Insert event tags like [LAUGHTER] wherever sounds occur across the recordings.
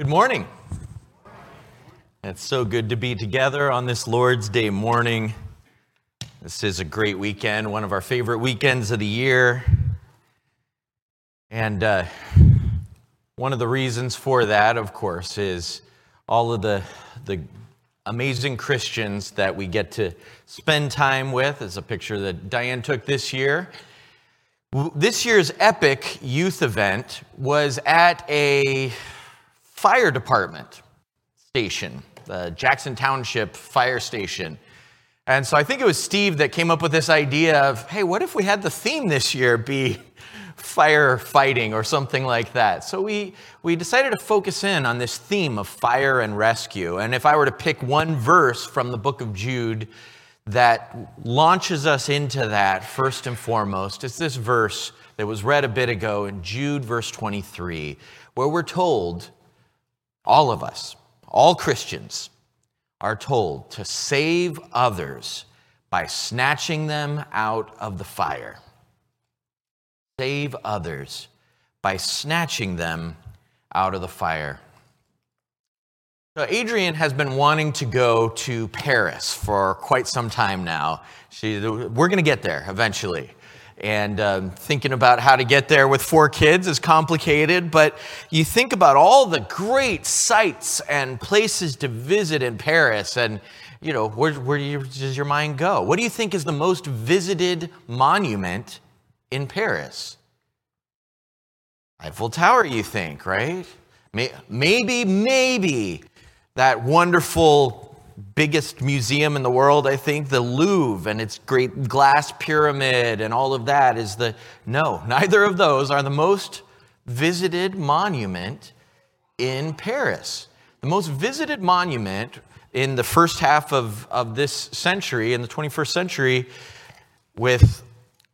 Good morning. It's so good to be together on this Lord's Day morning. This is a great weekend, one of our favorite weekends of the year. And uh, one of the reasons for that, of course, is all of the, the amazing Christians that we get to spend time with. It's a picture that Diane took this year. This year's epic youth event was at a fire department station, the Jackson Township Fire Station. And so I think it was Steve that came up with this idea of, hey, what if we had the theme this year be firefighting or something like that? So we, we decided to focus in on this theme of fire and rescue. And if I were to pick one verse from the book of Jude that launches us into that, first and foremost, it's this verse that was read a bit ago in Jude, verse 23, where we're told all of us, all Christians, are told to save others by snatching them out of the fire. Save others by snatching them out of the fire. So, Adrian has been wanting to go to Paris for quite some time now. She, we're going to get there eventually. And um, thinking about how to get there with four kids is complicated, but you think about all the great sites and places to visit in Paris, and you know, where, where does your mind go? What do you think is the most visited monument in Paris? Eiffel Tower, you think, right? Maybe, maybe that wonderful biggest museum in the world, I think, the Louvre and its great glass pyramid and all of that is the. No, [LAUGHS] neither of those are the most visited monument in Paris. The most visited monument in the first half of, of this century, in the 21st century, with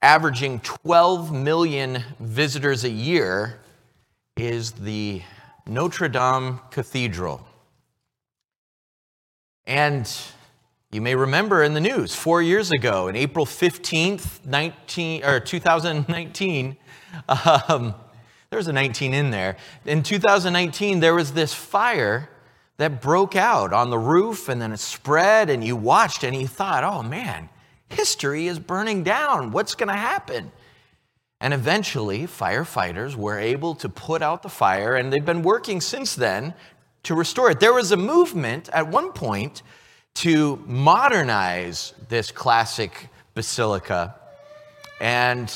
averaging 12 million visitors a year, is the Notre Dame Cathedral. And you may remember in the news four years ago, in April 15th, 19, or 2019, [LAUGHS] um, there was a 19 in there. In 2019, there was this fire that broke out on the roof and then it spread, and you watched and you thought, oh man, history is burning down. What's going to happen? And eventually, firefighters were able to put out the fire, and they've been working since then to restore it. There was a movement at one point to modernize this classic basilica, and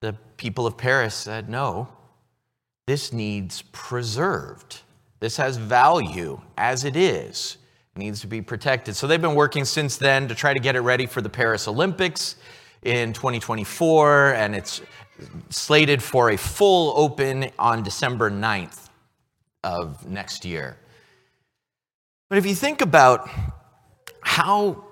the people of Paris said, no, this needs preserved. This has value as it is. It needs to be protected. So they've been working since then to try to get it ready for the Paris Olympics in 2024, and it's slated for a full open on December 9th of next year. But if you think about how,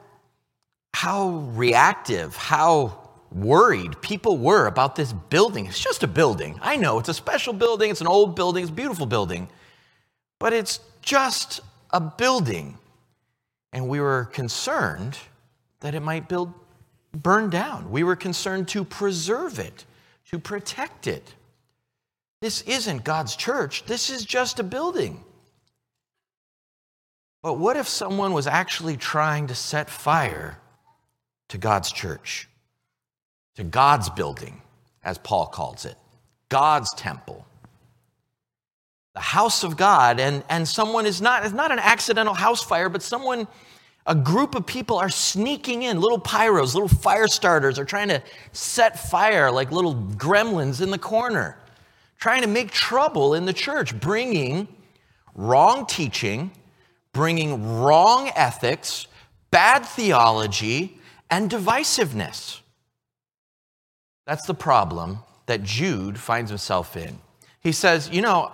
how reactive, how worried people were about this building, it's just a building. I know it's a special building, it's an old building, it's a beautiful building, but it's just a building. And we were concerned that it might build, burn down. We were concerned to preserve it, to protect it. This isn't God's church, this is just a building. But what if someone was actually trying to set fire to God's church, to God's building, as Paul calls it, God's temple? The house of God, and, and someone is not, it's not an accidental house fire, but someone, a group of people are sneaking in, little pyros, little fire starters are trying to set fire like little gremlins in the corner trying to make trouble in the church, bringing wrong teaching, bringing wrong ethics, bad theology, and divisiveness. That's the problem that Jude finds himself in. He says, You know,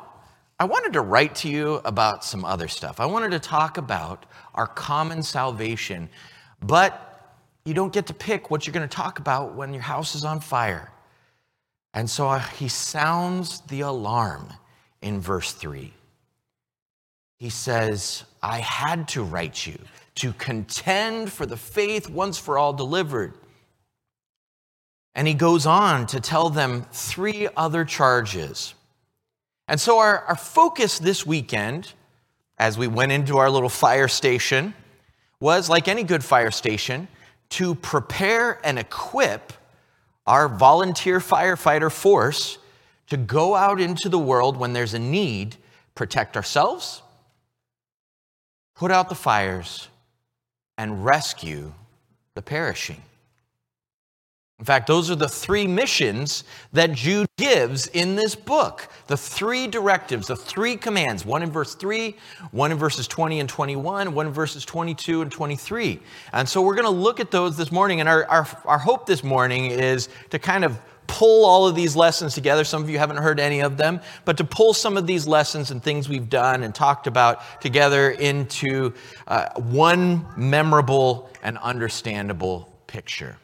I wanted to write to you about some other stuff. I wanted to talk about our common salvation, but you don't get to pick what you're going to talk about when your house is on fire. And so he sounds the alarm in verse 3. He says, I had to write you to contend for the faith once for all delivered. And he goes on to tell them three other charges. And so, our, our focus this weekend, as we went into our little fire station, was like any good fire station, to prepare and equip our volunteer firefighter force to go out into the world when there's a need, protect ourselves, put out the fires, and rescue the perishing. In fact, those are the three missions that Jude gives in this book. The three directives, the three commands one in verse 3, one in verses 20 and 21, one in verses 22 and 23. And so we're going to look at those this morning. And our, our, our hope this morning is to kind of pull all of these lessons together. Some of you haven't heard any of them, but to pull some of these lessons and things we've done and talked about together into uh, one memorable and understandable picture.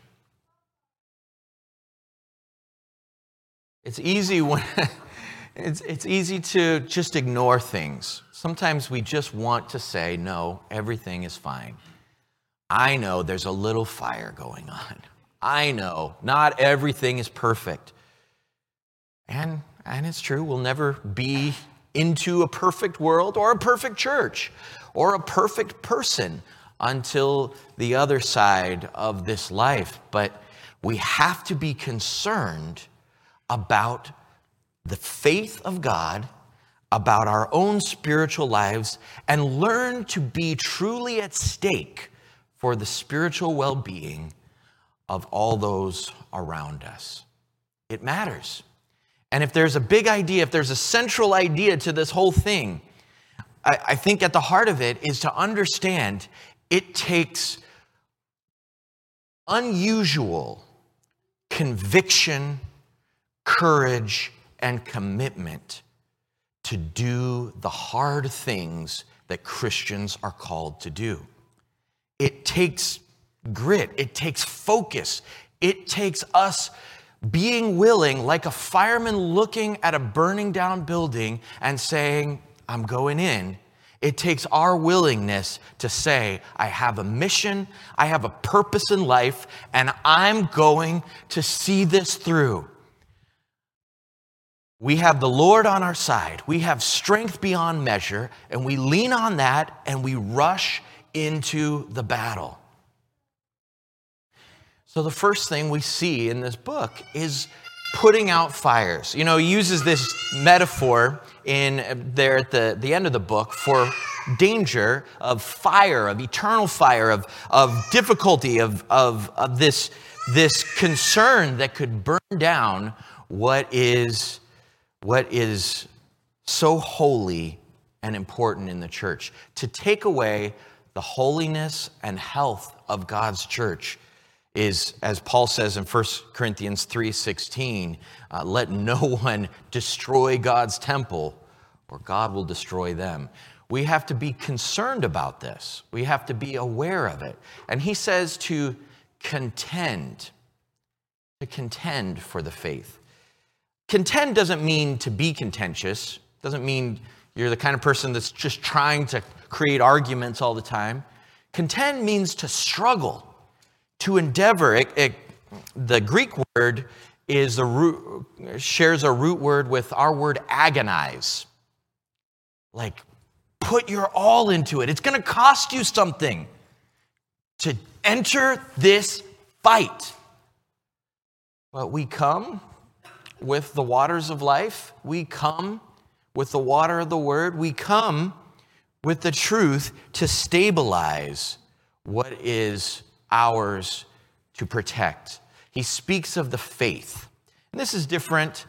It's easy when [LAUGHS] it's, it's easy to just ignore things. Sometimes we just want to say, no, everything is fine. I know there's a little fire going on. I know not everything is perfect. And, and it's true, we'll never be into a perfect world or a perfect church or a perfect person until the other side of this life. But we have to be concerned about the faith of God, about our own spiritual lives, and learn to be truly at stake for the spiritual well being of all those around us. It matters. And if there's a big idea, if there's a central idea to this whole thing, I, I think at the heart of it is to understand it takes unusual conviction courage, and commitment to do the hard things that Christians are called to do. It takes grit, it takes focus, it takes us being willing, like a fireman looking at a burning down building and saying, I'm going in. It takes our willingness to say, I have a mission, I have a purpose in life, and I'm going to see this through. We have the Lord on our side. We have strength beyond measure, and we lean on that and we rush into the battle. So, the first thing we see in this book is putting out fires. You know, he uses this metaphor in uh, there at the, the end of the book for danger of fire, of eternal fire, of, of difficulty, of, of, of this, this concern that could burn down what is what is so holy and important in the church, to take away the holiness and health of God's church is as Paul says in 1 Corinthians 3:16, uh, let no [LAUGHS] one destroy God's temple or God will destroy them. We have to be concerned about this. We have to be aware of it. And he says to contend, to contend for the faith. Contend doesn't mean to be contentious, doesn't mean you're the kind of person that's just trying to create arguments all the time. Contend means to struggle, to endeavor. It, it, the Greek word is a root, shares a root word with our word agonize. Like, put your all into it. It's going to cost you something to enter this fight. But we come with the waters of life. We come with the water of the word. We come with the truth to stabilize what is ours to protect. He speaks of the faith. And this is different,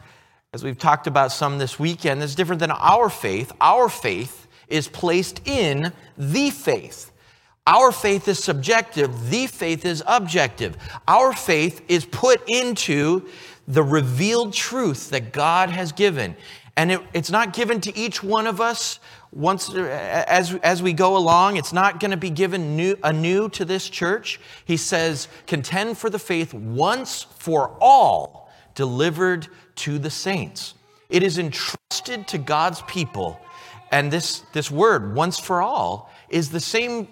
as we've talked about some this weekend, this is different than our faith. Our faith is placed in the faith. Our faith is subjective, the faith is objective. Our faith is put into the revealed truth that God has given. And it, it's not given to each one of us once uh, as, as we go along. It's not going to be given new, anew to this church. He says, contend for the faith once for all delivered to the saints. It is entrusted to God's people. And this, this word, once for all, is the same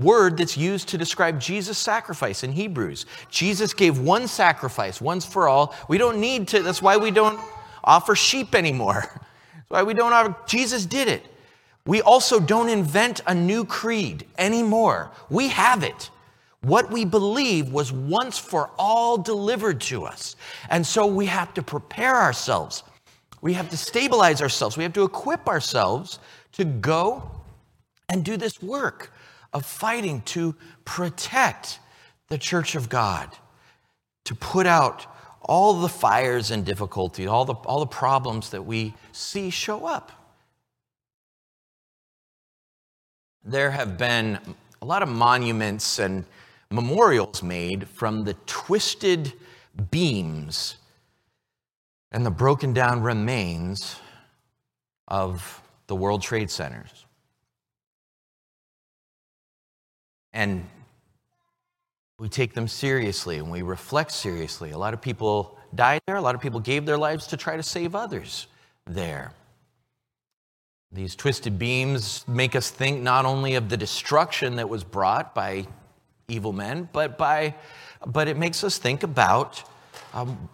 word that's used to describe Jesus' sacrifice in Hebrews. Jesus gave one sacrifice once for all. We don't need to, that's why we don't offer sheep anymore. [LAUGHS] That's Why we don't have Jesus did it. We also don't invent a new creed anymore. We have it. What we believe was once for all delivered to us. And so we have to prepare ourselves. We have to stabilize ourselves. We have to equip ourselves to go and do this work of fighting to protect the church of God, to put out all the fires and difficulties, all the, all the problems that we see show up. There have been a lot of monuments and memorials made from the twisted beams and the broken down remains of the World Trade Centers. And we take them seriously and we reflect seriously. A lot of people died there, a lot of people gave their lives to try to save others there. These twisted beams make us think not only of the destruction that was brought by evil men, but by but it makes us think about um,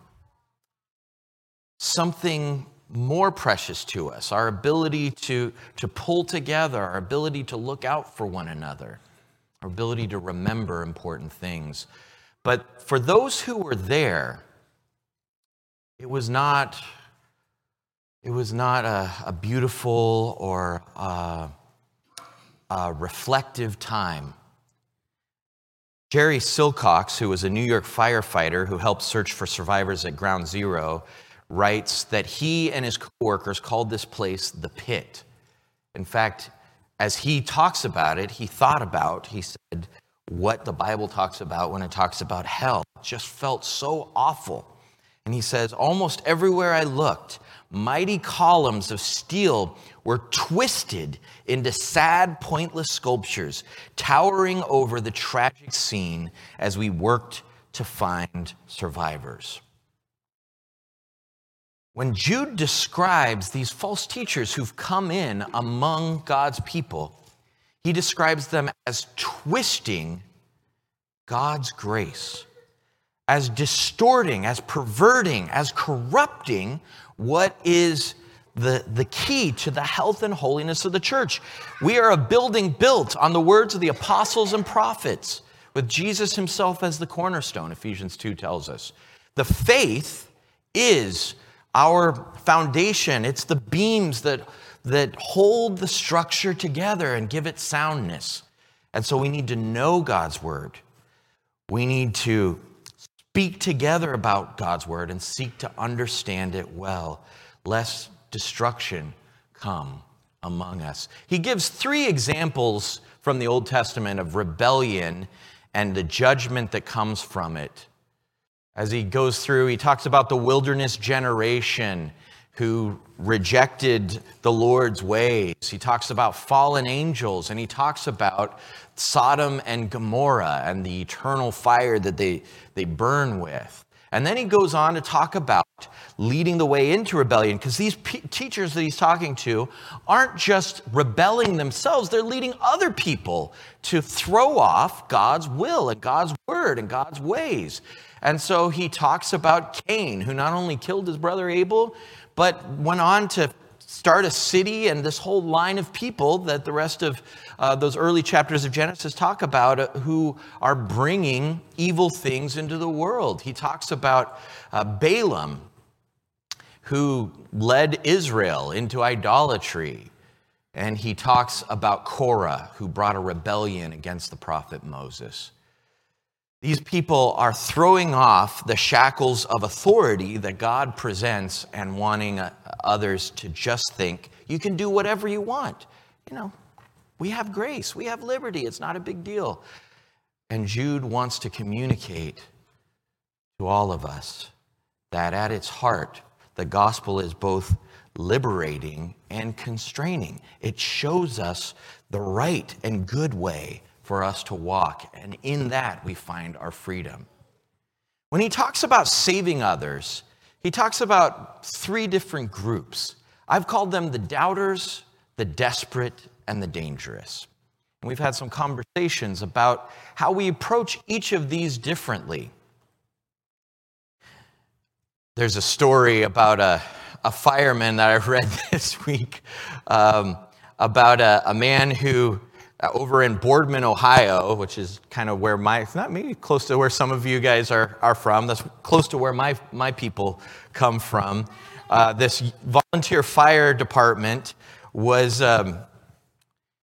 something more precious to us our ability to, to pull together, our ability to look out for one another, our ability to remember important things. But for those who were there, it was not, it was not a, a beautiful or a, a reflective time. Jerry Silcox, who was a New York firefighter who helped search for survivors at Ground Zero, writes that he and his coworkers called this place the pit. In fact, as he talks about it, he thought about, he said, what the Bible talks about when it talks about hell. It just felt so awful. And he says, almost everywhere I looked, mighty columns of steel were twisted into sad, pointless sculptures, towering over the tragic scene as we worked to find survivors. When Jude describes these false teachers who've come in among God's people, he describes them as twisting God's grace, as distorting, as perverting, as corrupting what is the, the key to the health and holiness of the church. We are a building built on the words of the apostles and prophets, with Jesus himself as the cornerstone, Ephesians 2 tells us. The faith is our foundation. It's the beams that, that hold the structure together and give it soundness. And so we need to know God's word. We need to speak together about God's word and seek to understand it well, lest destruction come among us. He gives three examples from the Old Testament of rebellion and the judgment that comes from it as he goes through, he talks about the wilderness generation who rejected the Lord's ways. He talks about fallen angels, and he talks about Sodom and Gomorrah and the eternal fire that they, they burn with. And then he goes on to talk about leading the way into rebellion because these p- teachers that he's talking to aren't just rebelling themselves, they're leading other people to throw off God's will and God's word and God's ways. And so he talks about Cain, who not only killed his brother Abel, but went on to start a city and this whole line of people that the rest of uh, those early chapters of Genesis talk about uh, who are bringing evil things into the world. He talks about uh, Balaam, who led Israel into idolatry. And he talks about Korah, who brought a rebellion against the prophet Moses. These people are throwing off the shackles of authority that God presents and wanting uh, others to just think you can do whatever you want. You know, we have grace, we have liberty, it's not a big deal. And Jude wants to communicate to all of us that at its heart, the gospel is both liberating and constraining. It shows us the right and good way for us to walk, and in that we find our freedom. When he talks about saving others, he talks about three different groups. I've called them the doubters, the desperate, and the dangerous. And we've had some conversations about how we approach each of these differently. There's a story about a, a fireman that I [LAUGHS] read this week um, about a, a, man who, uh, over in Boardman, Ohio, which is kind of where my, not maybe close to where some of you guys are, are from, that's close to where my, my people come from. Uh, this volunteer fire department was, um,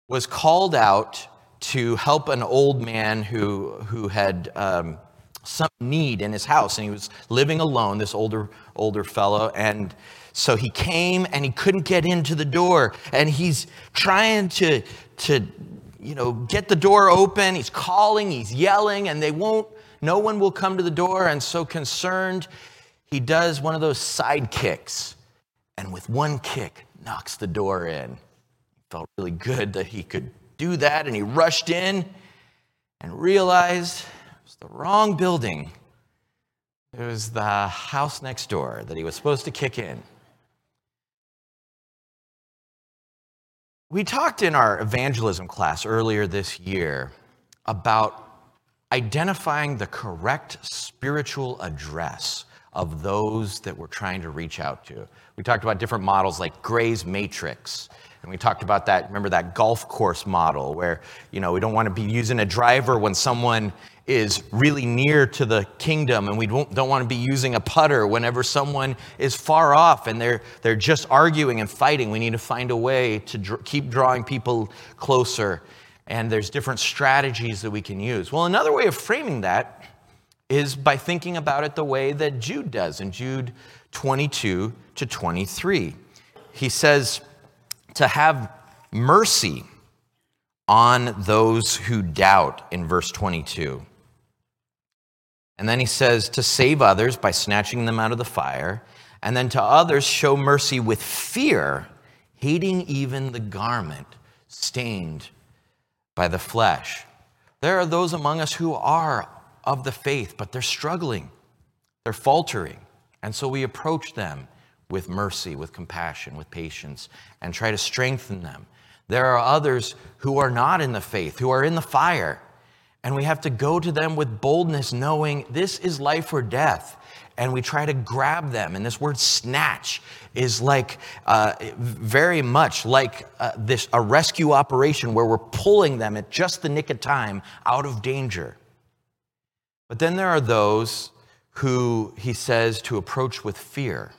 was called out to help an old man who, who had um, some need in his house and he was living alone this older older fellow and so he came and he couldn't get into the door and he's trying to to you know get the door open. He's calling he's yelling and they won't no one will come to the door and so concerned he does one of those side kicks and with one kick knocks the door in felt really good that he could do that and he rushed in and realized it was the wrong building. It was the house next door that he was supposed to kick in. We talked in our evangelism class earlier this year about identifying the correct spiritual address of those that we're trying to reach out to. We talked about different models like Gray's Matrix and we talked about that, remember that golf course model where, you know, we don't want to be using a driver when someone is really near to the kingdom and we don't, don't want to be using a putter whenever someone is far off and they're, they're just arguing and fighting. We need to find a way to dr- keep drawing people closer. And there's different strategies that we can use. Well, another way of framing that is by thinking about it the way that Jude does in Jude 22 to 23. He says, to have mercy on those who doubt in verse 22. And then he says to save others by snatching them out of the fire, and then to others show mercy with fear, hating even the garment stained by the flesh. There are those among us who are of the faith, but they're struggling, they're faltering. And so we approach them with mercy, with compassion, with patience, and try to strengthen them. There are others who are not in the faith, who are in the fire, and we have to go to them with boldness, knowing this is life or death. And we try to grab them. And this word snatch is like uh, very much like uh, this a rescue operation where we're pulling them at just the nick of time out of danger. But then there are those who he says to approach with fear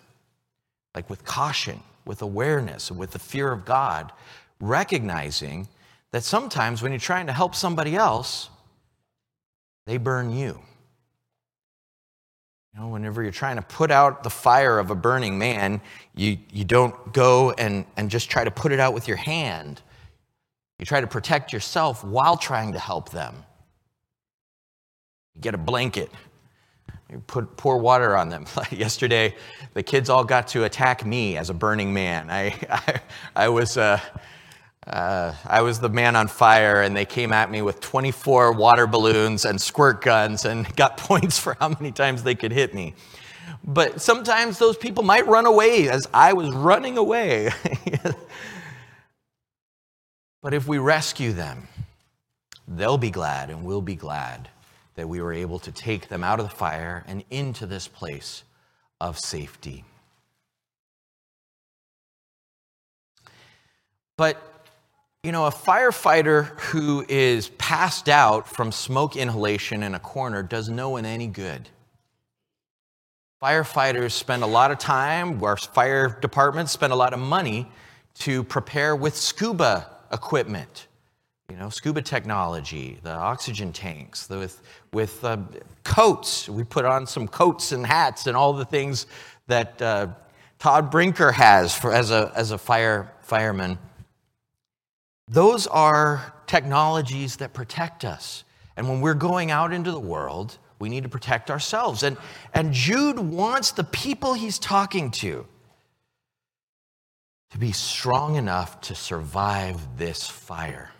like with caution, with awareness, with the fear of God, recognizing that sometimes when you're trying to help somebody else, they burn you. You know, whenever you're trying to put out the fire of a burning man, you, you don't go and, and just try to put it out with your hand. You try to protect yourself while trying to help them. You get a blanket you put pour water on them. [LAUGHS] Yesterday, the kids all got to attack me as a burning man. I, [LAUGHS] I, I was, uh, uh, I was the man on fire, and they came at me with 24 water balloons and squirt guns and [LAUGHS] got points for how many times they could hit me. But sometimes those people might run away as I was running away. but if we rescue them, they'll be glad and we'll be glad that we were able to take them out of the fire and into this place of safety. But, you know, a firefighter who is passed out from smoke inhalation in a corner does no one any good. Firefighters spend a lot of time, our fire departments spend a lot of money to prepare with scuba equipment you know, scuba technology, the oxygen tanks, the, with, with uh, coats. We put on some coats and hats and all the things that uh, Todd Brinker has for, as, a, as a fire, fireman. Those are technologies that protect us. And when we're going out into the world, we need to protect ourselves. And, and Jude wants the people he's talking to to be strong enough to survive this fire.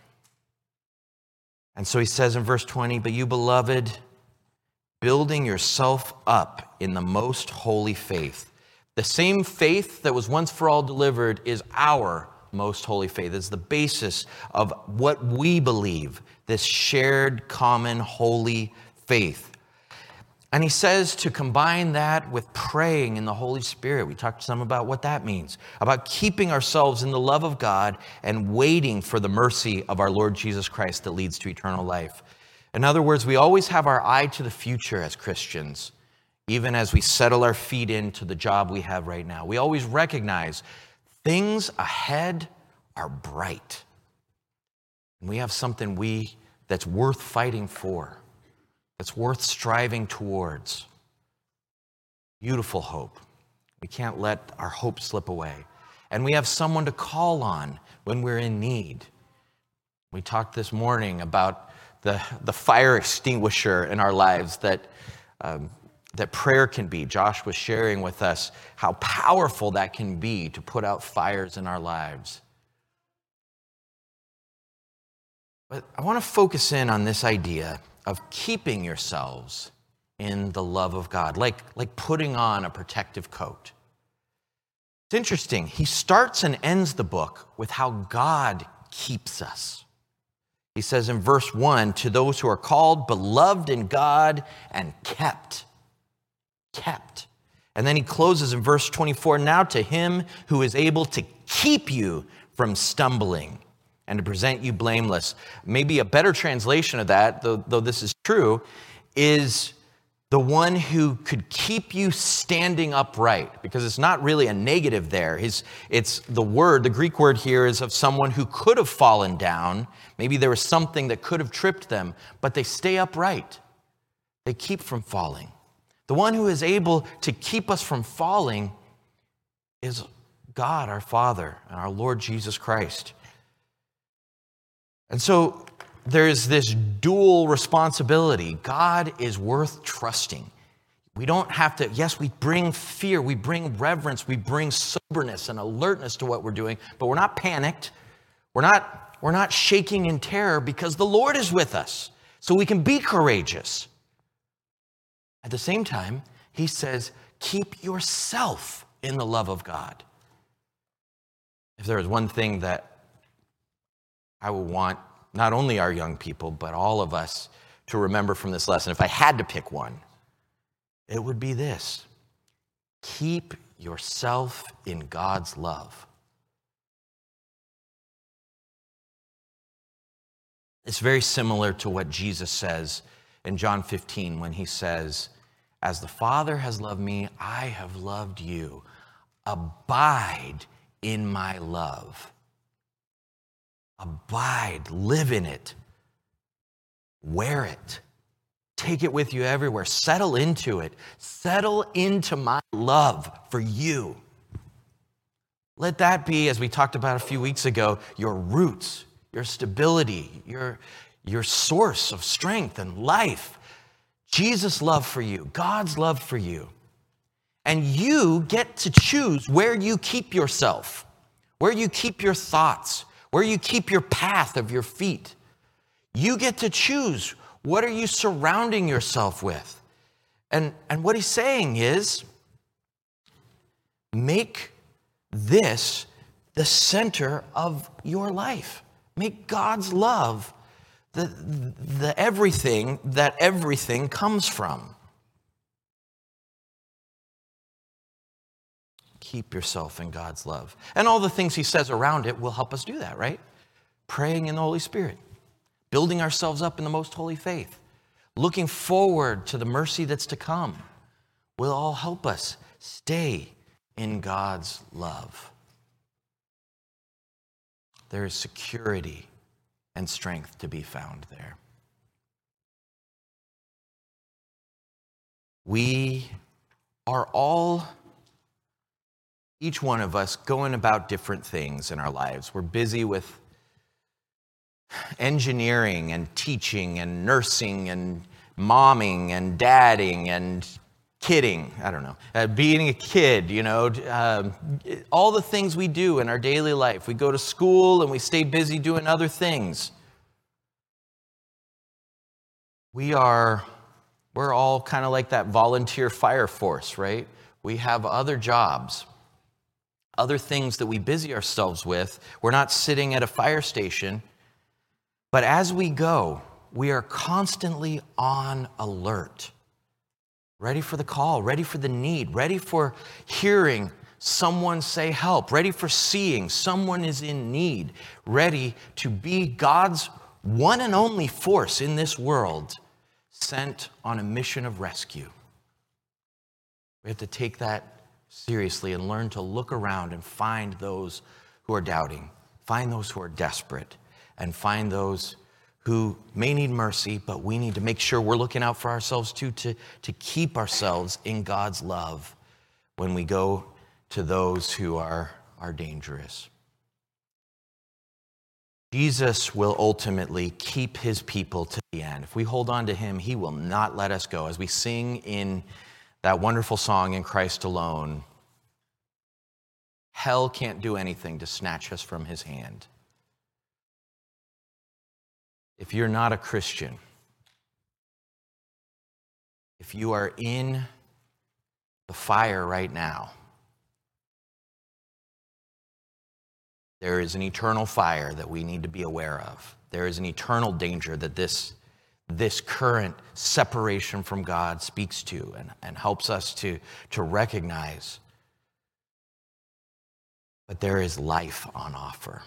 And so he says in verse 20, But you, beloved, building yourself up in the most holy faith. The same faith that was once for all delivered is our most holy faith. It's the basis of what we believe, this shared, common, holy faith. And he says to combine that with praying in the Holy Spirit. We talked some about what that means, about keeping ourselves in the love of God and waiting for the mercy of our Lord Jesus Christ that leads to eternal life. In other words, we always have our eye to the future as Christians, even as we settle our feet into the job we have right now. We always recognize things ahead are bright. And we have something we that's worth fighting for that's worth striving towards. Beautiful hope. We can't let our hope slip away. And we have someone to call on when we're in need. We talked this morning about the, the fire extinguisher in our lives that, um, that prayer can be. Josh was sharing with us how powerful that can be to put out fires in our lives. But I want to focus in on this idea of keeping yourselves in the love of God, like, like putting on a protective coat. It's interesting. He starts and ends the book with how God keeps us. He says in verse 1 to those who are called, beloved in God, and kept. Kept. And then he closes in verse 24 now to him who is able to keep you from stumbling and to present you blameless. Maybe a better translation of that, though, though this is true, is the one who could keep you standing upright, because it's not really a negative there. His, it's the word, the Greek word here is of someone who could have fallen down. Maybe there was something that could have tripped them, but they stay upright. They keep from falling. The one who is able to keep us from falling is God, our Father, and our Lord Jesus Christ. And so there's this dual responsibility. God is worth trusting. We don't have to, yes, we bring fear, we bring reverence, we bring soberness and alertness to what we're doing, but we're not panicked. We're not, we're not shaking in terror because the Lord is with us. So we can be courageous. At the same time, he says, keep yourself in the love of God. If there is one thing that I would want not only our young people, but all of us to remember from this lesson. If I had to pick one, it would be this keep yourself in God's love. It's very similar to what Jesus says in John 15 when he says, As the Father has loved me, I have loved you. Abide in my love. Abide, live in it, wear it, take it with you everywhere, settle into it, settle into my love for you. Let that be, as we talked about a few weeks ago, your roots, your stability, your, your source of strength and life. Jesus' love for you, God's love for you. And you get to choose where you keep yourself, where you keep your thoughts, where you keep your path of your feet. You get to choose what are you surrounding yourself with. And, and what he's saying is make this the center of your life. Make God's love the, the everything that everything comes from. Keep yourself in God's love. And all the things he says around it will help us do that, right? Praying in the Holy Spirit, building ourselves up in the most holy faith, looking forward to the mercy that's to come will all help us stay in God's love. There is security and strength to be found there. We are all each one of us going about different things in our lives. We're busy with engineering and teaching and nursing and momming and dadding and kidding. I don't know. Uh, being a kid, you know, um, all the things we do in our daily life. We go to school and we stay busy doing other things. We are, we're all kind of like that volunteer fire force, right? We have other jobs other things that we busy ourselves with. We're not sitting at a fire station. But as we go, we are constantly on alert ready for the call, ready for the need, ready for hearing someone say help, ready for seeing someone is in need, ready to be God's one and only force in this world sent on a mission of rescue. We have to take that seriously and learn to look around and find those who are doubting, find those who are desperate, and find those who may need mercy, but we need to make sure we're looking out for ourselves too, to, to keep ourselves in God's love when we go to those who are, are dangerous. Jesus will ultimately keep his people to the end. If we hold on to him, he will not let us go. As we sing in that wonderful song, In Christ Alone, hell can't do anything to snatch us from his hand. If you're not a Christian, if you are in the fire right now, There is an eternal fire that we need to be aware of. There is an eternal danger that this, this current separation from God speaks to and, and helps us to, to recognize. But there is life on offer.